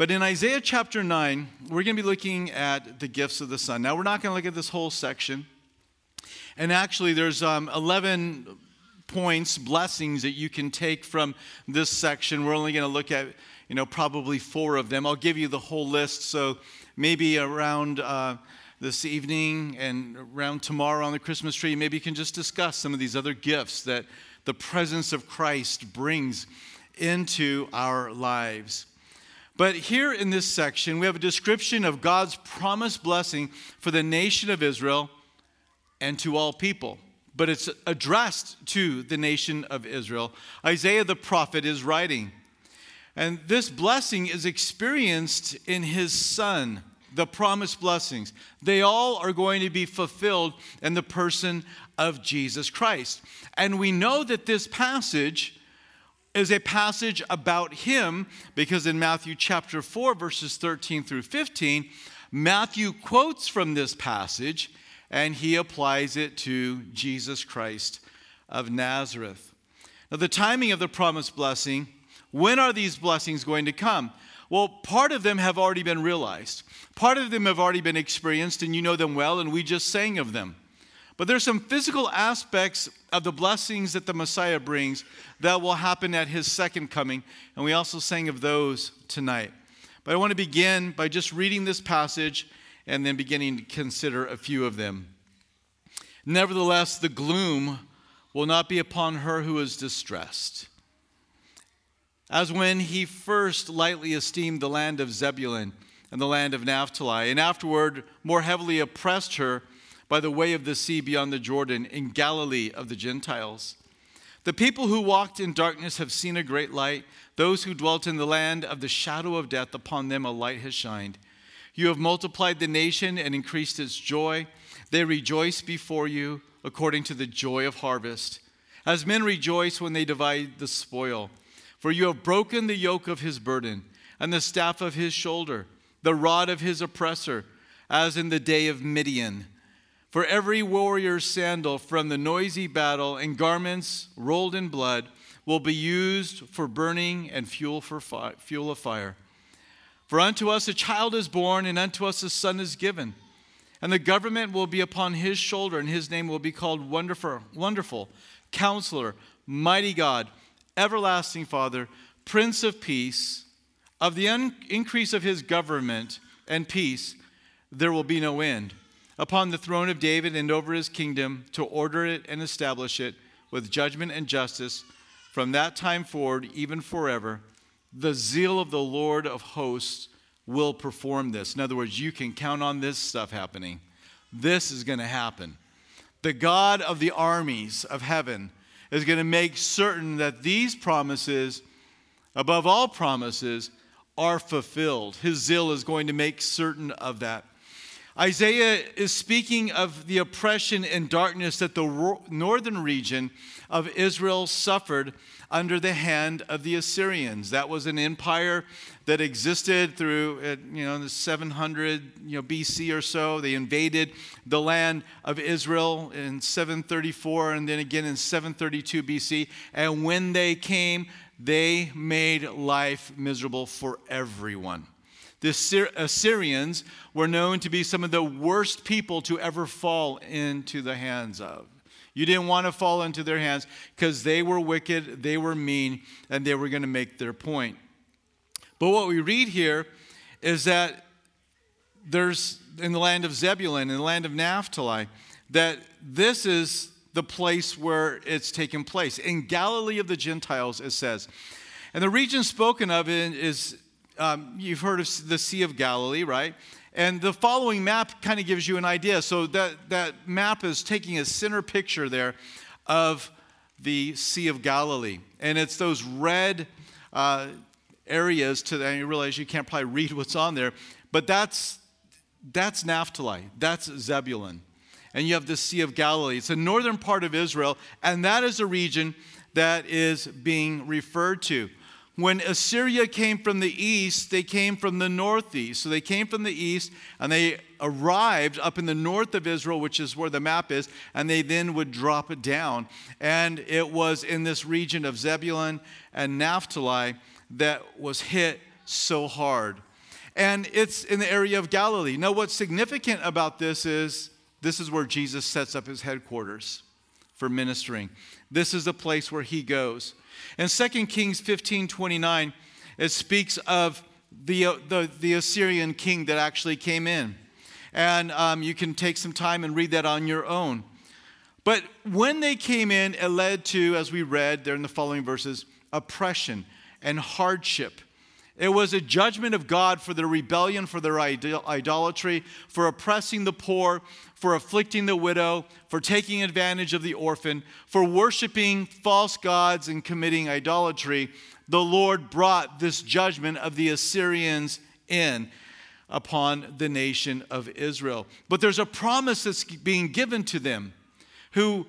But in Isaiah chapter 9, we're going to be looking at the gifts of the Son. Now, we're not going to look at this whole section. And actually, there's um, 11 points, blessings that you can take from this section. We're only going to look at, you know, probably four of them. I'll give you the whole list. So maybe around uh, this evening and around tomorrow on the Christmas tree, maybe you can just discuss some of these other gifts that the presence of Christ brings into our lives. But here in this section, we have a description of God's promised blessing for the nation of Israel and to all people. But it's addressed to the nation of Israel. Isaiah the prophet is writing. And this blessing is experienced in his son, the promised blessings. They all are going to be fulfilled in the person of Jesus Christ. And we know that this passage is a passage about him because in Matthew chapter 4, verses 13 through 15, Matthew quotes from this passage and he applies it to Jesus Christ of Nazareth. Now, the timing of the promised blessing, when are these blessings going to come? Well, part of them have already been realized. Part of them have already been experienced, and you know them well, and we just sang of them. But there's some physical aspects of the blessings that the Messiah brings that will happen at his second coming, and we also sang of those tonight. But I want to begin by just reading this passage and then beginning to consider a few of them. Nevertheless, the gloom will not be upon her who is distressed. As when he first lightly esteemed the land of Zebulun and the land of Naphtali, and afterward more heavily oppressed her by the way of the sea beyond the Jordan in Galilee of the Gentiles. The people who walked in darkness have seen a great light. Those who dwelt in the land of the shadow of death, upon them a light has shined. You have multiplied the nation and increased its joy. They rejoice before you according to the joy of harvest, as men rejoice when they divide the spoil. For you have broken the yoke of his burden and the staff of his shoulder, the rod of his oppressor, as in the day of Midian. For every warrior's sandal from the noisy battle and garments rolled in blood will be used for burning and fuel for fi- fuel of fire. For unto us a child is born, and unto us a son is given. And the government will be upon his shoulder, and his name will be called Wonderful, Wonderful Counselor, Mighty God, Everlasting Father, Prince of Peace. Of the un- increase of his government and peace, there will be no end. Upon the throne of David and over his kingdom, to order it and establish it with judgment and justice from that time forward, even forever the zeal of the Lord of hosts will perform this. In other words, you can count on this stuff happening. This is going to happen. The God of the armies of heaven is going to make certain that these promises, above all promises, are fulfilled. His zeal is going to make certain of that. Isaiah is speaking of the oppression and darkness that the northern region of Israel suffered under the hand of the Assyrians. That was an empire that existed through, uh, you know, the 700 you know, BC or so. They invaded the land of Israel in 734 and then again in 732 BC. And when they came, they made life miserable for everyone. The Assyrians uh, were known to be some of the worst people to ever fall into the hands of. You didn't want to fall into their hands because they were wicked, they were mean, and they were going to make their point. But what we read here is that there's in the land of Zebulun, in the land of Naphtali, that this is the place where it's taken place. In Galilee of the Gentiles, it says. And the region spoken of is, um, you've heard of the Sea of Galilee, right? And the following map kind of gives you an idea. So that, that map is taking a center picture there of the Sea of Galilee. And it's those red uh, areas to, and you realize you can't probably read what's on there, but that's, that's Naphtali, that's Zebulun. And you have the Sea of Galilee. It's the northern part of Israel, and that is a region that is being referred to. When Assyria came from the east, they came from the northeast. So they came from the east and they arrived up in the north of Israel, which is where the map is, and they then would drop it down. And it was in this region of Zebulun and Naphtali that was hit so hard. and it's in the area of Galilee. Now, what's significant about this is this is where Jesus sets up his headquarters for ministering. This is the place where he goes. In 2 Kings 15 29, it speaks of the, uh, the, the Assyrian king that actually came in. And um, you can take some time and read that on your own. But when they came in, it led to, as we read there in the following verses, oppression and hardship. It was a judgment of God for their rebellion, for their idolatry, for oppressing the poor, for afflicting the widow, for taking advantage of the orphan, for worshiping false gods and committing idolatry. The Lord brought this judgment of the Assyrians in upon the nation of Israel. But there's a promise that's being given to them who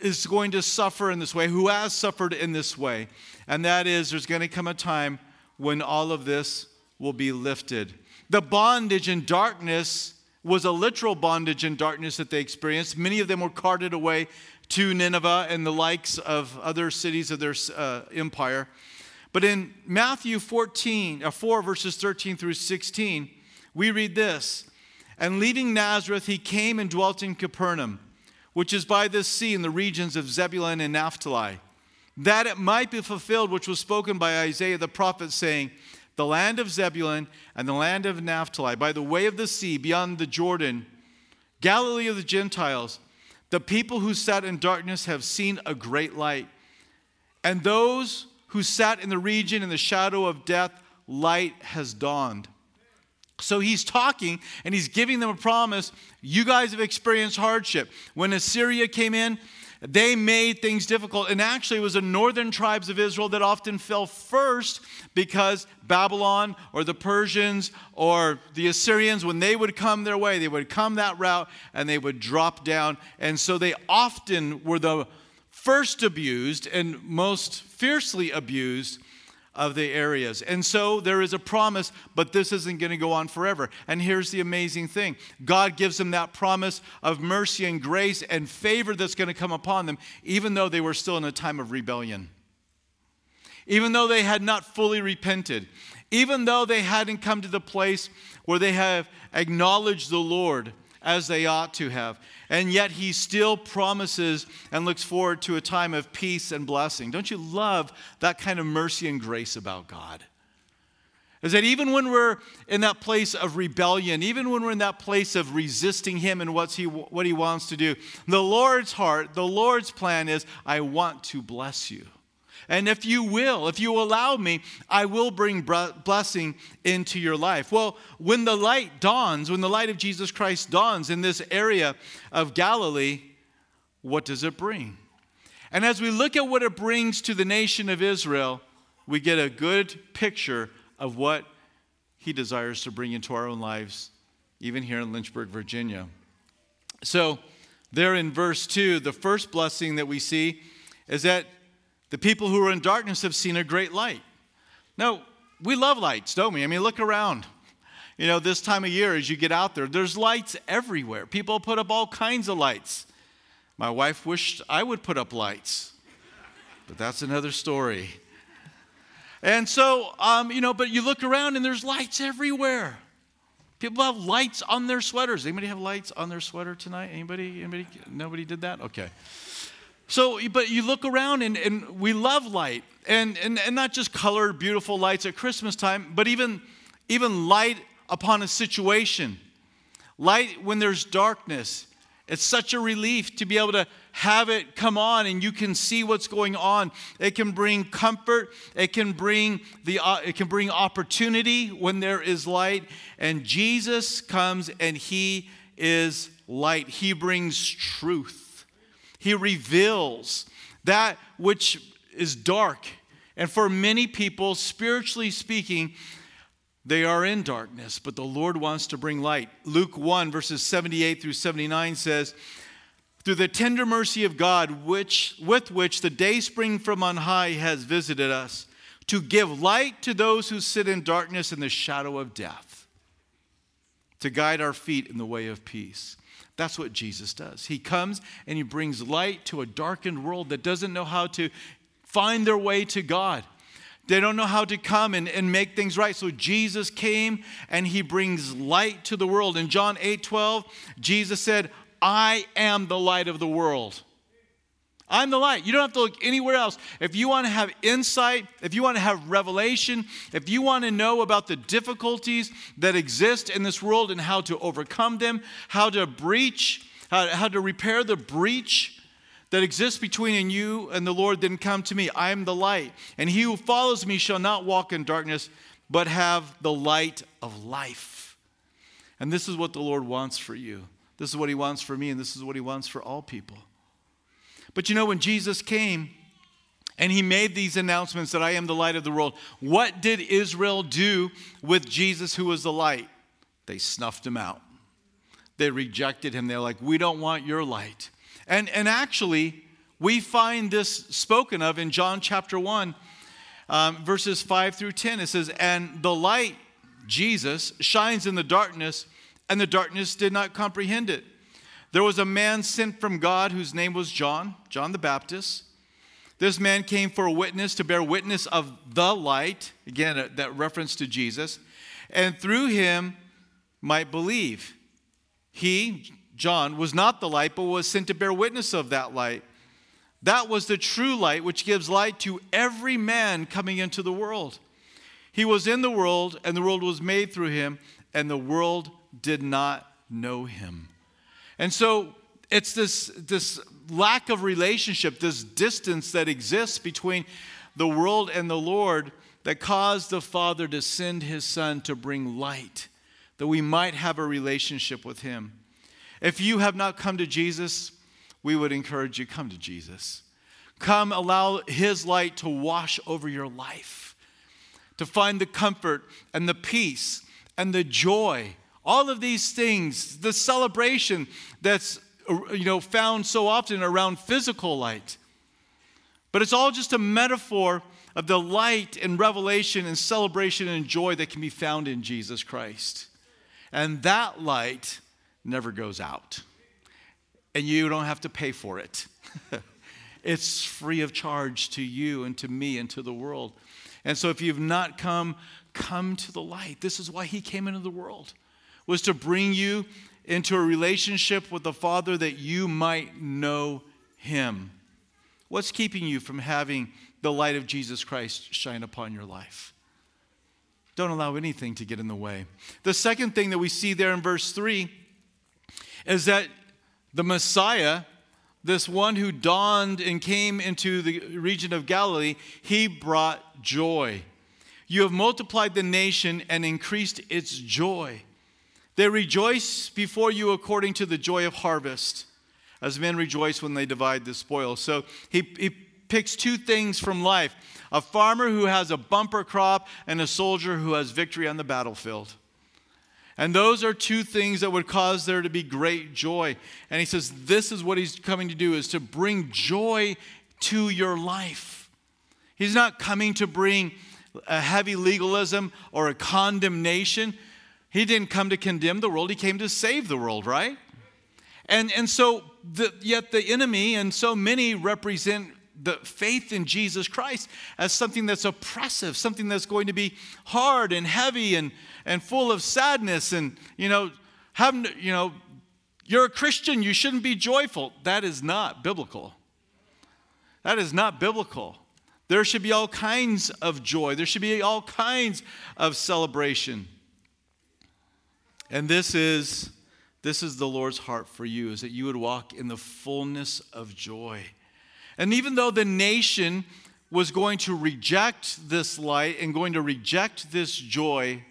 is going to suffer in this way, who has suffered in this way. And that is, there's going to come a time when all of this will be lifted. The bondage and darkness was a literal bondage and darkness that they experienced. Many of them were carted away to Nineveh and the likes of other cities of their uh, empire. But in Matthew 14, uh, 4, verses 13 through 16, we read this And leaving Nazareth, he came and dwelt in Capernaum which is by the sea in the regions of Zebulun and Naphtali, that it might be fulfilled which was spoken by Isaiah the prophet, saying, The land of Zebulun and the land of Naphtali, by the way of the sea beyond the Jordan, Galilee of the Gentiles, the people who sat in darkness have seen a great light. And those who sat in the region in the shadow of death, light has dawned. So he's talking and he's giving them a promise. You guys have experienced hardship. When Assyria came in, they made things difficult. And actually, it was the northern tribes of Israel that often fell first because Babylon or the Persians or the Assyrians, when they would come their way, they would come that route and they would drop down. And so they often were the first abused and most fiercely abused of the areas. And so there is a promise, but this isn't going to go on forever. And here's the amazing thing God gives them that promise of mercy and grace and favor that's going to come upon them, even though they were still in a time of rebellion. Even though they had not fully repented, even though they hadn't come to the place where they have acknowledged the Lord as they ought to have. And yet he still promises and looks forward to a time of peace and blessing. Don't you love that kind of mercy and grace about God? Is that even when we're in that place of rebellion, even when we're in that place of resisting Him and what's he, what He wants to do, the Lord's heart, the Lord's plan is, I want to bless you. And if you will, if you allow me, I will bring blessing into your life. Well, when the light dawns, when the light of Jesus Christ dawns in this area of Galilee, what does it bring? And as we look at what it brings to the nation of Israel, we get a good picture of what he desires to bring into our own lives, even here in Lynchburg, Virginia. So, there in verse 2, the first blessing that we see is that the people who are in darkness have seen a great light. Now, we love lights, don't we? I mean, look around. You know, this time of year, as you get out there, there's lights everywhere. People put up all kinds of lights. My wife wished I would put up lights, but that's another story. And so, um, you know, but you look around and there's lights everywhere. People have lights on their sweaters. Anybody have lights on their sweater tonight? Anybody? Anybody? Nobody did that? Okay. So, but you look around and, and we love light, and, and, and not just colored, beautiful lights at Christmas time, but even, even light upon a situation. Light when there's darkness. It's such a relief to be able to have it come on and you can see what's going on. It can bring comfort. It can bring the uh, it can bring opportunity when there is light. And Jesus comes and he is light. He brings truth. He reveals that which is dark. And for many people, spiritually speaking, they are in darkness, but the Lord wants to bring light. Luke 1, verses 78 through 79 says, Through the tender mercy of God, which, with which the day spring from on high has visited us, to give light to those who sit in darkness and the shadow of death, to guide our feet in the way of peace. That's what Jesus does. He comes and he brings light to a darkened world that doesn't know how to find their way to God. They don't know how to come and, and make things right. So Jesus came and he brings light to the world. In John 8 12, Jesus said, I am the light of the world. I'm the light. You don't have to look anywhere else. If you want to have insight, if you want to have revelation, if you want to know about the difficulties that exist in this world and how to overcome them, how to breach, how, how to repair the breach that exists between you and the Lord, then come to me. I am the light. And he who follows me shall not walk in darkness, but have the light of life. And this is what the Lord wants for you. This is what he wants for me, and this is what he wants for all people. But you know, when Jesus came and he made these announcements that I am the light of the world, what did Israel do with Jesus, who was the light? They snuffed him out. They rejected him. They're like, We don't want your light. And, and actually, we find this spoken of in John chapter 1, um, verses 5 through 10. It says, And the light, Jesus, shines in the darkness, and the darkness did not comprehend it. There was a man sent from God whose name was John, John the Baptist. This man came for a witness to bear witness of the light, again, uh, that reference to Jesus, and through him might believe. He, John, was not the light, but was sent to bear witness of that light. That was the true light which gives light to every man coming into the world. He was in the world, and the world was made through him, and the world did not know him. And so it's this, this lack of relationship, this distance that exists between the world and the Lord that caused the Father to send his Son to bring light, that we might have a relationship with him. If you have not come to Jesus, we would encourage you come to Jesus. Come, allow his light to wash over your life, to find the comfort and the peace and the joy all of these things, the celebration that's you know found so often around physical light. But it's all just a metaphor of the light and revelation and celebration and joy that can be found in Jesus Christ. And that light never goes out. And you don't have to pay for it. it's free of charge to you and to me and to the world. And so if you've not come, come to the light. This is why he came into the world was to bring you into a relationship with the Father that you might know Him. What's keeping you from having the light of Jesus Christ shine upon your life? Don't allow anything to get in the way. The second thing that we see there in verse 3 is that the Messiah, this one who dawned and came into the region of Galilee, he brought joy. You have multiplied the nation and increased its joy. They rejoice before you according to the joy of harvest, as men rejoice when they divide the spoil. So he, he picks two things from life a farmer who has a bumper crop, and a soldier who has victory on the battlefield. And those are two things that would cause there to be great joy. And he says, This is what he's coming to do, is to bring joy to your life. He's not coming to bring a heavy legalism or a condemnation. He didn't come to condemn the world, he came to save the world, right? And, and so, the, yet the enemy and so many represent the faith in Jesus Christ as something that's oppressive, something that's going to be hard and heavy and, and full of sadness. And, you know, having, you know, you're a Christian, you shouldn't be joyful. That is not biblical. That is not biblical. There should be all kinds of joy, there should be all kinds of celebration. And this is this is the Lord's heart for you is that you would walk in the fullness of joy. And even though the nation was going to reject this light and going to reject this joy,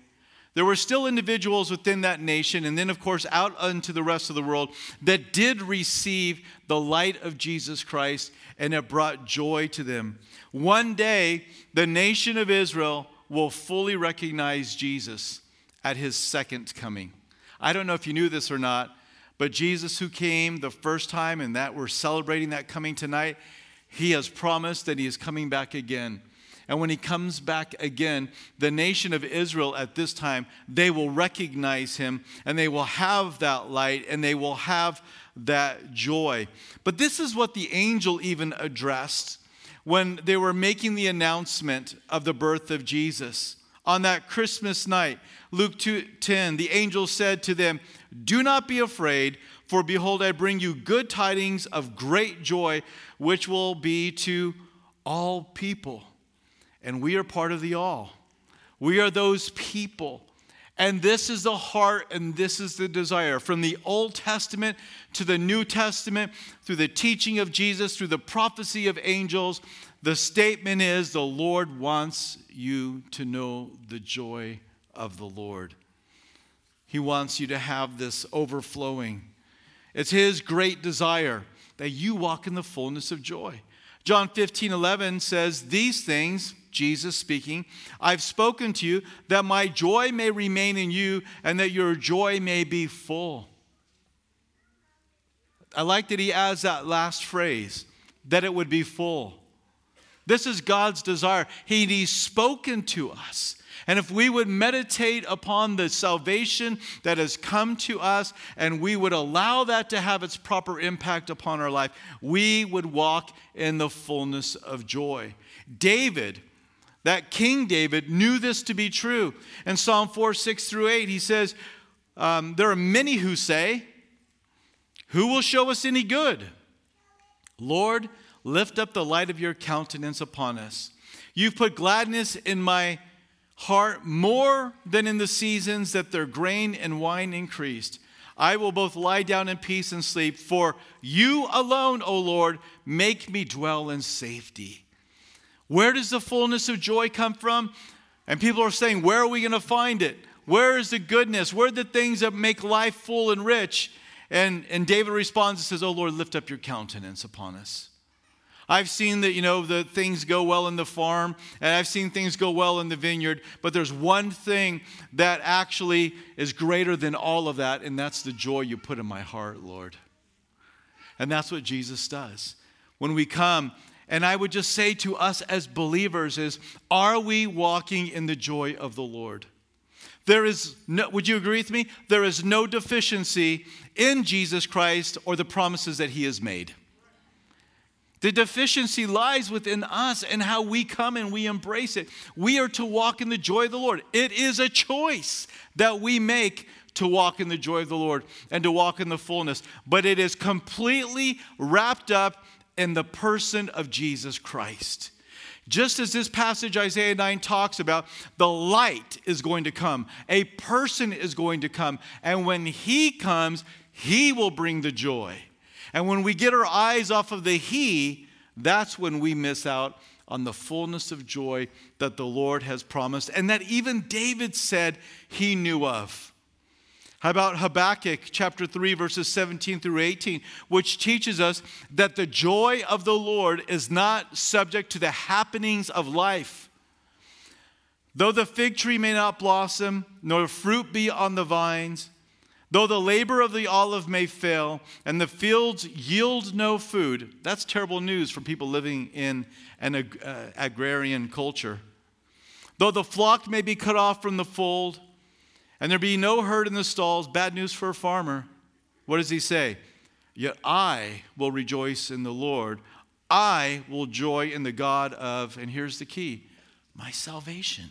there were still individuals within that nation, and then, of course, out unto the rest of the world, that did receive the light of Jesus Christ, and it brought joy to them. One day, the nation of Israel will fully recognize Jesus at his second coming. I don't know if you knew this or not, but Jesus, who came the first time and that we're celebrating that coming tonight, he has promised that he is coming back again. And when he comes back again, the nation of Israel at this time, they will recognize him and they will have that light and they will have that joy. But this is what the angel even addressed when they were making the announcement of the birth of Jesus. On that Christmas night, Luke 2:10, the angel said to them, "Do not be afraid, for behold I bring you good tidings of great joy, which will be to all people." And we are part of the all. We are those people and this is the heart and this is the desire. From the Old Testament to the New Testament, through the teaching of Jesus, through the prophecy of angels, the statement is the Lord wants you to know the joy of the Lord. He wants you to have this overflowing. It's His great desire that you walk in the fullness of joy. John 15, 11 says, These things, Jesus speaking, I've spoken to you that my joy may remain in you and that your joy may be full. I like that he adds that last phrase, that it would be full. This is God's desire. He, he's spoken to us. And if we would meditate upon the salvation that has come to us and we would allow that to have its proper impact upon our life, we would walk in the fullness of joy. David, that King David, knew this to be true. In Psalm 4 6 through 8, he says, um, There are many who say, Who will show us any good? Lord, lift up the light of your countenance upon us. You've put gladness in my heart more than in the seasons that their grain and wine increased. I will both lie down in peace and sleep, for you alone, O Lord, make me dwell in safety. Where does the fullness of joy come from? And people are saying, Where are we going to find it? Where is the goodness? Where are the things that make life full and rich? And, and David responds and says, Oh Lord, lift up your countenance upon us. I've seen that, you know, the things go well in the farm, and I've seen things go well in the vineyard, but there's one thing that actually is greater than all of that, and that's the joy you put in my heart, Lord. And that's what Jesus does. When we come, and I would just say to us as believers is, are we walking in the joy of the Lord? There is no, would you agree with me? There is no deficiency in Jesus Christ or the promises that he has made. The deficiency lies within us and how we come and we embrace it. We are to walk in the joy of the Lord. It is a choice that we make to walk in the joy of the Lord and to walk in the fullness, but it is completely wrapped up in the person of Jesus Christ. Just as this passage, Isaiah 9, talks about, the light is going to come, a person is going to come, and when he comes, he will bring the joy. And when we get our eyes off of the He, that's when we miss out on the fullness of joy that the Lord has promised and that even David said he knew of. How about Habakkuk chapter 3, verses 17 through 18, which teaches us that the joy of the Lord is not subject to the happenings of life. Though the fig tree may not blossom, nor fruit be on the vines, Though the labor of the olive may fail and the fields yield no food, that's terrible news for people living in an uh, agrarian culture. Though the flock may be cut off from the fold and there be no herd in the stalls, bad news for a farmer. What does he say? Yet I will rejoice in the Lord. I will joy in the God of, and here's the key, my salvation.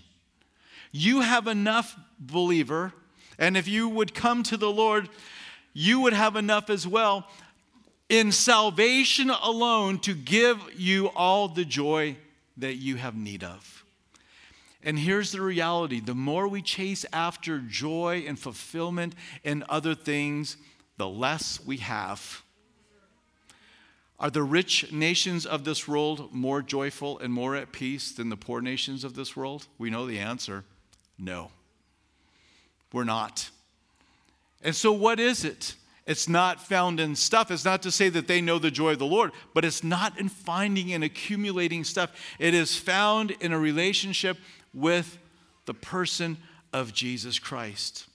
You have enough, believer and if you would come to the Lord, you would have enough as well in salvation alone to give you all the joy that you have need of. And here's the reality the more we chase after joy and fulfillment and other things, the less we have. Are the rich nations of this world more joyful and more at peace than the poor nations of this world? We know the answer no. We're not. And so, what is it? It's not found in stuff. It's not to say that they know the joy of the Lord, but it's not in finding and accumulating stuff. It is found in a relationship with the person of Jesus Christ.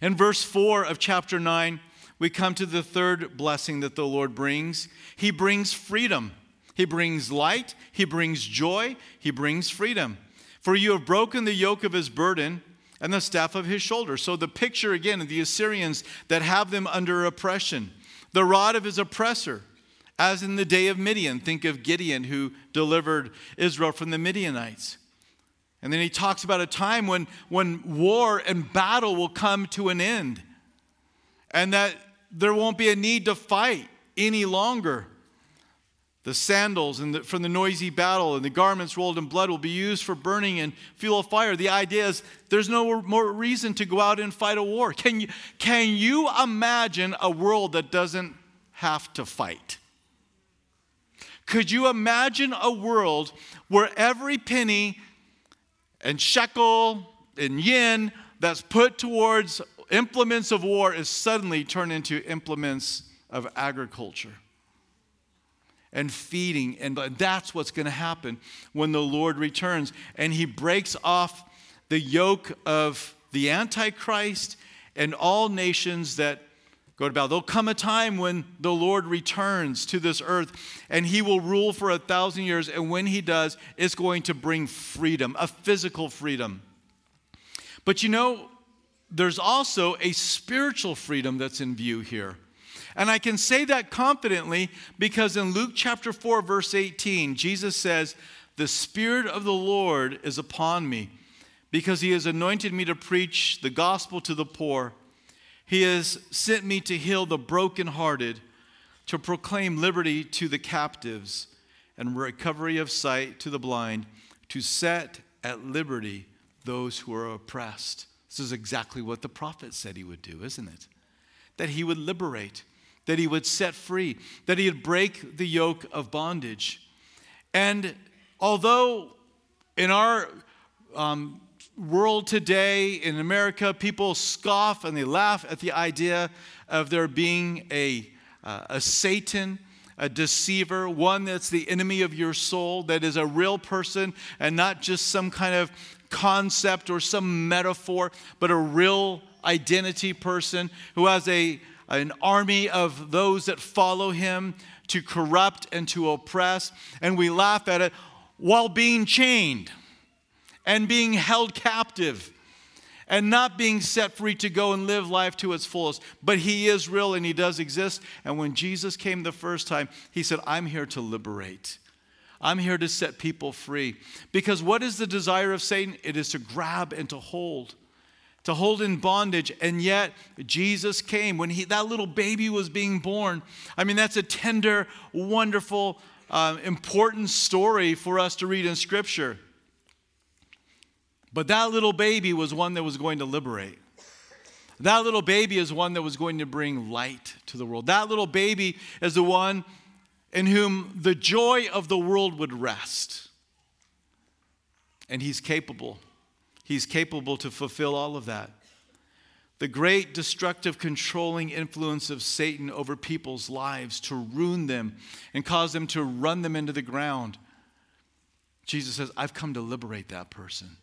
In verse 4 of chapter 9, we come to the third blessing that the Lord brings. He brings freedom. He brings light. He brings joy. He brings freedom. For you have broken the yoke of his burden and the staff of his shoulder. So the picture again of the Assyrians that have them under oppression, the rod of his oppressor, As in the day of Midian, think of Gideon who delivered Israel from the Midianites. And then he talks about a time when, when war and battle will come to an end and that there won't be a need to fight any longer. The sandals and the, from the noisy battle and the garments rolled in blood will be used for burning and fuel of fire. The idea is there's no more reason to go out and fight a war. Can you, can you imagine a world that doesn't have to fight? Could you imagine a world where every penny and shekel and yen that's put towards implements of war is suddenly turned into implements of agriculture? and feeding. And that's what's going to happen when the Lord returns. And he breaks off the yoke of the Antichrist and all nations that go to battle. There'll come a time when the Lord returns to this earth and he will rule for a thousand years. And when he does, it's going to bring freedom, a physical freedom. But you know, there's also a spiritual freedom that's in view here. And I can say that confidently because in Luke chapter 4, verse 18, Jesus says, The Spirit of the Lord is upon me because he has anointed me to preach the gospel to the poor. He has sent me to heal the brokenhearted, to proclaim liberty to the captives, and recovery of sight to the blind, to set at liberty those who are oppressed. This is exactly what the prophet said he would do, isn't it? That he would liberate that he would set free, that he would break the yoke of bondage. And although in our um, world today, in America, people scoff and they laugh at the idea of there being a, uh, a Satan, a deceiver, one that's the enemy of your soul, that is a real person and not just some kind of concept or some metaphor, but a real identity person who has a an army of those that follow him to corrupt and to oppress. And we laugh at it while being chained and being held captive and not being set free to go and live life to its fullest. But he is real and he does exist. And when Jesus came the first time, he said, I'm here to liberate. I'm here to set people free. Because what is the desire of Satan? It is to grab and to hold to hold in bondage. And yet, Jesus came when he, that little baby was being born. I mean, that's a tender, wonderful, uh, important story for us to read in Scripture. But that little baby was one that was going to liberate. That little baby is one that was going to bring light to the world. That little baby is the one in whom the joy of the world would rest. And he's capable He's capable to fulfill all of that. The great destructive, controlling influence of Satan over people's lives to ruin them and cause them to run them into the ground. Jesus says, I've come to liberate that person.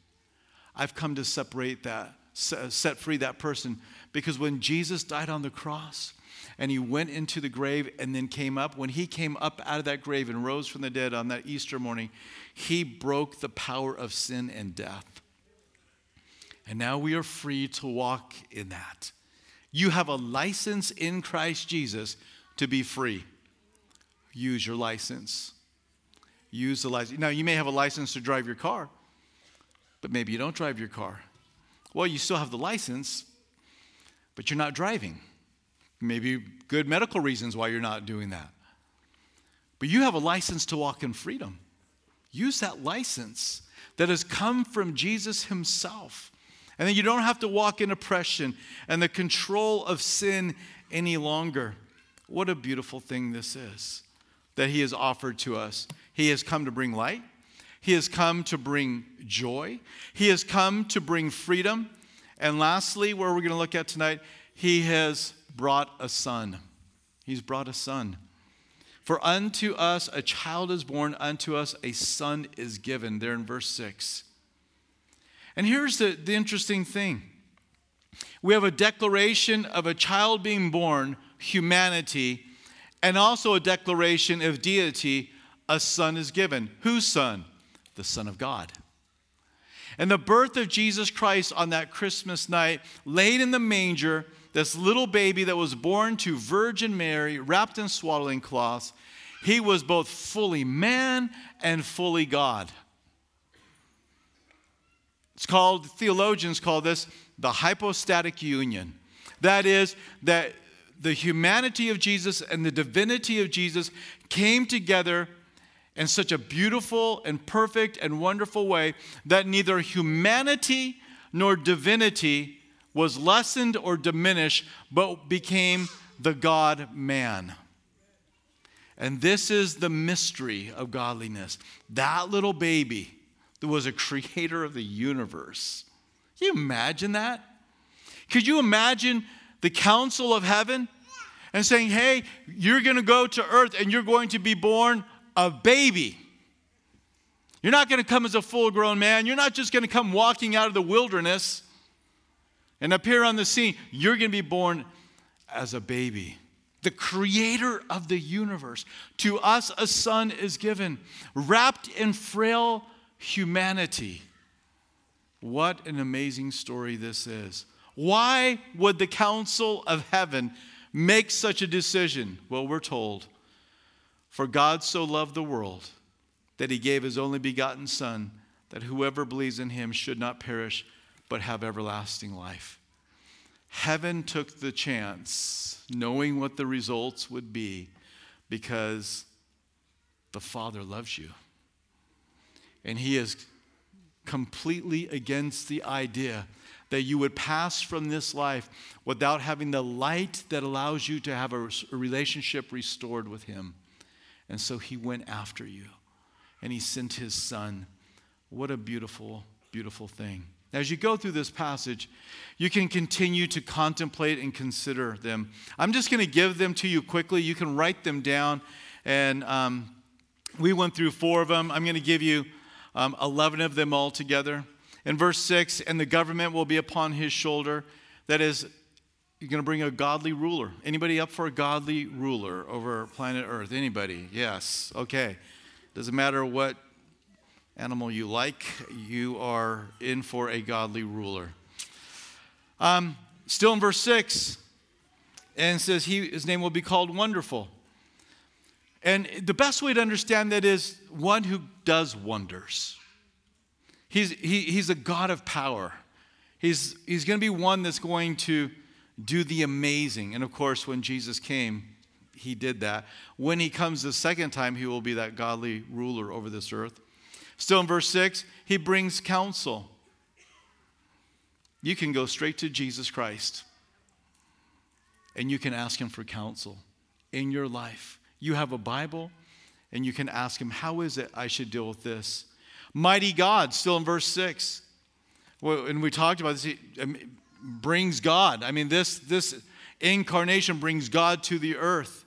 I've come to separate that, set free that person. Because when Jesus died on the cross and he went into the grave and then came up, when he came up out of that grave and rose from the dead on that Easter morning, he broke the power of sin and death. And now we are free to walk in that. You have a license in Christ Jesus to be free. Use your license. Use the license. Now, you may have a license to drive your car, but maybe you don't drive your car. Well, you still have the license, but you're not driving. Maybe good medical reasons why you're not doing that. But you have a license to walk in freedom. Use that license that has come from Jesus Himself. And then you don't have to walk in oppression and the control of sin any longer. What a beautiful thing this is that He has offered to us. He has come to bring light, He has come to bring joy, He has come to bring freedom. And lastly, where we're going to look at tonight, He has brought a son. He's brought a son. For unto us a child is born, unto us a son is given. There in verse 6. And here's the, the interesting thing we have a declaration of a child being born, humanity, and also a declaration of deity, a son is given. Whose son? The Son of God. And the birth of Jesus Christ on that Christmas night, laid in the manger, this little baby that was born to Virgin Mary, wrapped in swaddling cloths, He was both fully man and fully God. It's called, theologians call this the hypostatic union. That is, that the humanity of Jesus and the divinity of Jesus came together in such a beautiful and perfect and wonderful way that neither humanity nor divinity was lessened or diminished, but became the God man. And this is the mystery of godliness. That little baby that was a creator of the universe. Can you imagine that? Could you imagine the council of heaven and saying, hey, you're going to go to earth and you're going to be born a baby? You're not going to come as a full grown man. You're not just going to come walking out of the wilderness and appear on the scene. You're going to be born as a baby. The creator of the universe. To us, a son is given, wrapped in frail humanity. What an amazing story this is. Why would the council of heaven make such a decision? Well, we're told, for God so loved the world that he gave his only begotten Son, that whoever believes in him should not perish, but have everlasting life. Heaven took the chance, knowing what the results would be, because the Father loves you. And he is completely against the idea that you would pass from this life without having the light that allows you to have a, relationship restored with him. And so he went after you and he sent his son. What a beautiful, beautiful thing. As you go through this passage, you can continue to contemplate and consider them. I'm just going to give them to you quickly. You can write them down. And um, we went through four of them. I'm going to give you um, 11 of them all together. In verse 6, and the government will be upon his shoulder. That is, you're going to bring a godly ruler. Anybody up for a godly ruler over planet Earth? Anybody? Yes. Okay. Doesn't matter what animal you like, you are in for a godly ruler. Um, still in verse 6, and says, he, His name will be called Wonderful. And the best way to understand that is one who does wonders. He's, he, he's a God of power. He's, he's going to be one that's going to do the amazing. And of course, when Jesus came, he did that. When he comes the second time, he will be that godly ruler over this earth. Still in verse 6, he brings counsel. You can go straight to Jesus Christ and you can ask him for counsel in your life. You have a Bible and you can ask him, How is it I should deal with this? Mighty God, still in verse 6. Well, and we talked about this, he um, brings God. I mean, this, this incarnation brings God to the earth.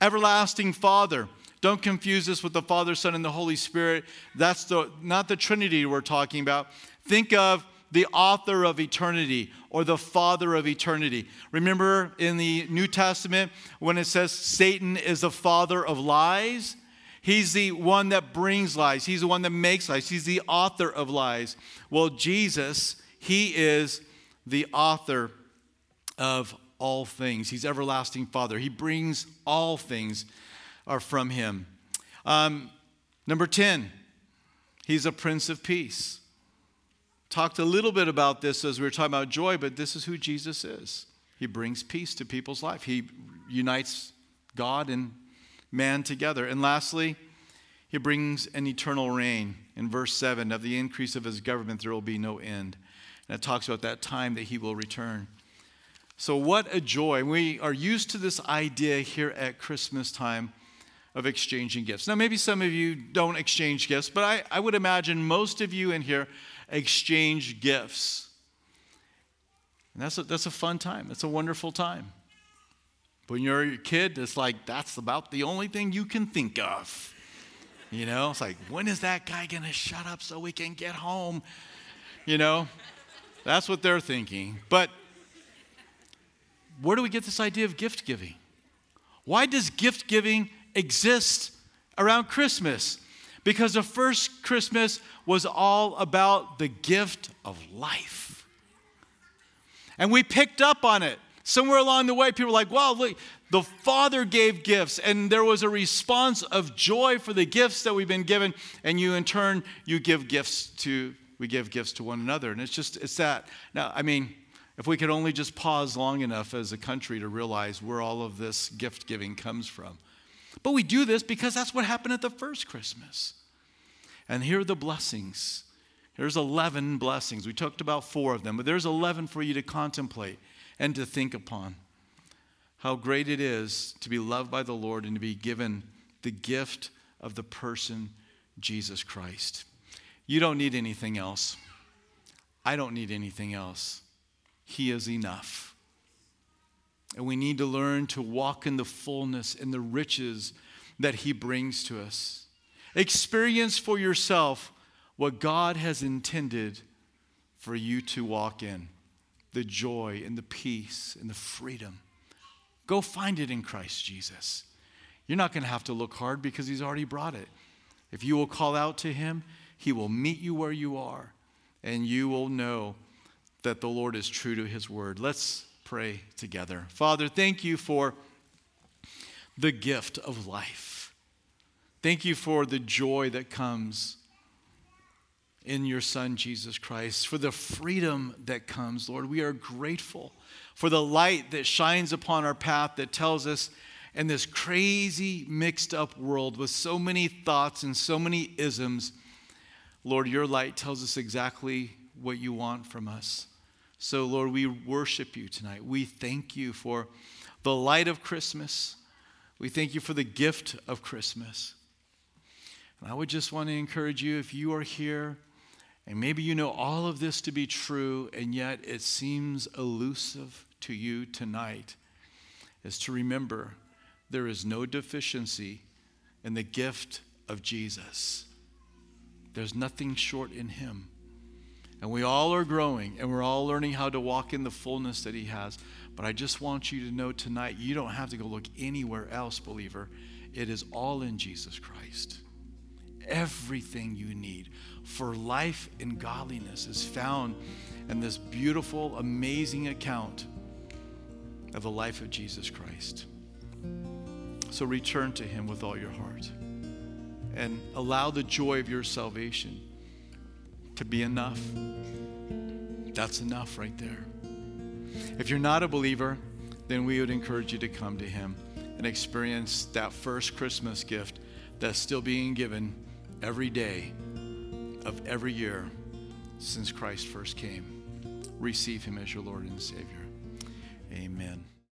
Everlasting Father. Don't confuse this with the Father, Son, and the Holy Spirit. That's the, not the Trinity we're talking about. Think of the author of eternity or the father of eternity. Remember in the New Testament when it says Satan is the father of lies? He's the one that brings lies, he's the one that makes lies, he's the author of lies. Well, Jesus, he is the author of all things. He's everlasting Father. He brings all things are from him. Um, number 10, he's a Prince of Peace. Talked a little bit about this as we were talking about joy, but this is who Jesus is. He brings peace to people's life. He unites God and man together. And lastly, he brings an eternal reign. In verse 7, of the increase of his government, there will be no end. And it talks about that time that he will return. So, what a joy. We are used to this idea here at Christmas time of exchanging gifts. Now, maybe some of you don't exchange gifts, but I, I would imagine most of you in here exchange gifts. And that's a, that's a fun time, that's a wonderful time. But When you're a kid, it's like that's about the only thing you can think of. You know, it's like, when is that guy going to shut up so we can get home? You know, that's what they're thinking. But where do we get this idea of gift giving? Why does gift giving exist around Christmas? Because the first Christmas was all about the gift of life. And we picked up on it. Somewhere along the way, people are like, wow, look, the Father gave gifts, and there was a response of joy for the gifts that we've been given, and you in turn, you give gifts to, we give gifts to one another. And it's just, it's that. Now, I mean, if we could only just pause long enough as a country to realize where all of this gift giving comes from. But we do this because that's what happened at the first Christmas. And here are the blessings. Here's 11 blessings. We talked about four of them, but there's 11 for you to contemplate and to think upon. How great it is to be loved by the Lord and to be given the gift of the person Jesus Christ. You don't need anything else. I don't need anything else. He is enough. And we need to learn to walk in the fullness and the riches that He brings to us. Experience for yourself what God has intended for you to walk in the joy and the peace and the freedom. Go find it in Christ Jesus. You're not going to have to look hard because He's already brought it. If you will call out to Him, He will meet you where you are, and you will know that the Lord is true to His word. Let's pray together. Father, thank you for the gift of life. Thank you for the joy that comes in your Son, Jesus Christ, for the freedom that comes, Lord. We are grateful for the light that shines upon our path that tells us in this crazy, mixed up world with so many thoughts and so many isms, Lord, your light tells us exactly what you want from us. So, Lord, we worship you tonight. We thank you for the light of Christmas. We thank you for the gift of Christmas. And I would just want to encourage you if you are here and maybe you know all of this to be true, and yet it seems elusive to you tonight, is to remember there is no deficiency in the gift of Jesus. There's nothing short in Him. And we all are growing and we're all learning how to walk in the fullness that He has. But I just want you to know tonight you don't have to go look anywhere else, believer. It is all in Jesus Christ. Everything you need for life and godliness is found in this beautiful, amazing account of the life of Jesus Christ. So return to Him with all your heart and allow the joy of your salvation to be enough. That's enough right there. If you're not a believer, then we would encourage you to come to Him and experience that first Christmas gift that's still being given every day of every year since Christ first came. Receive him as your Lord and Savior. Amen.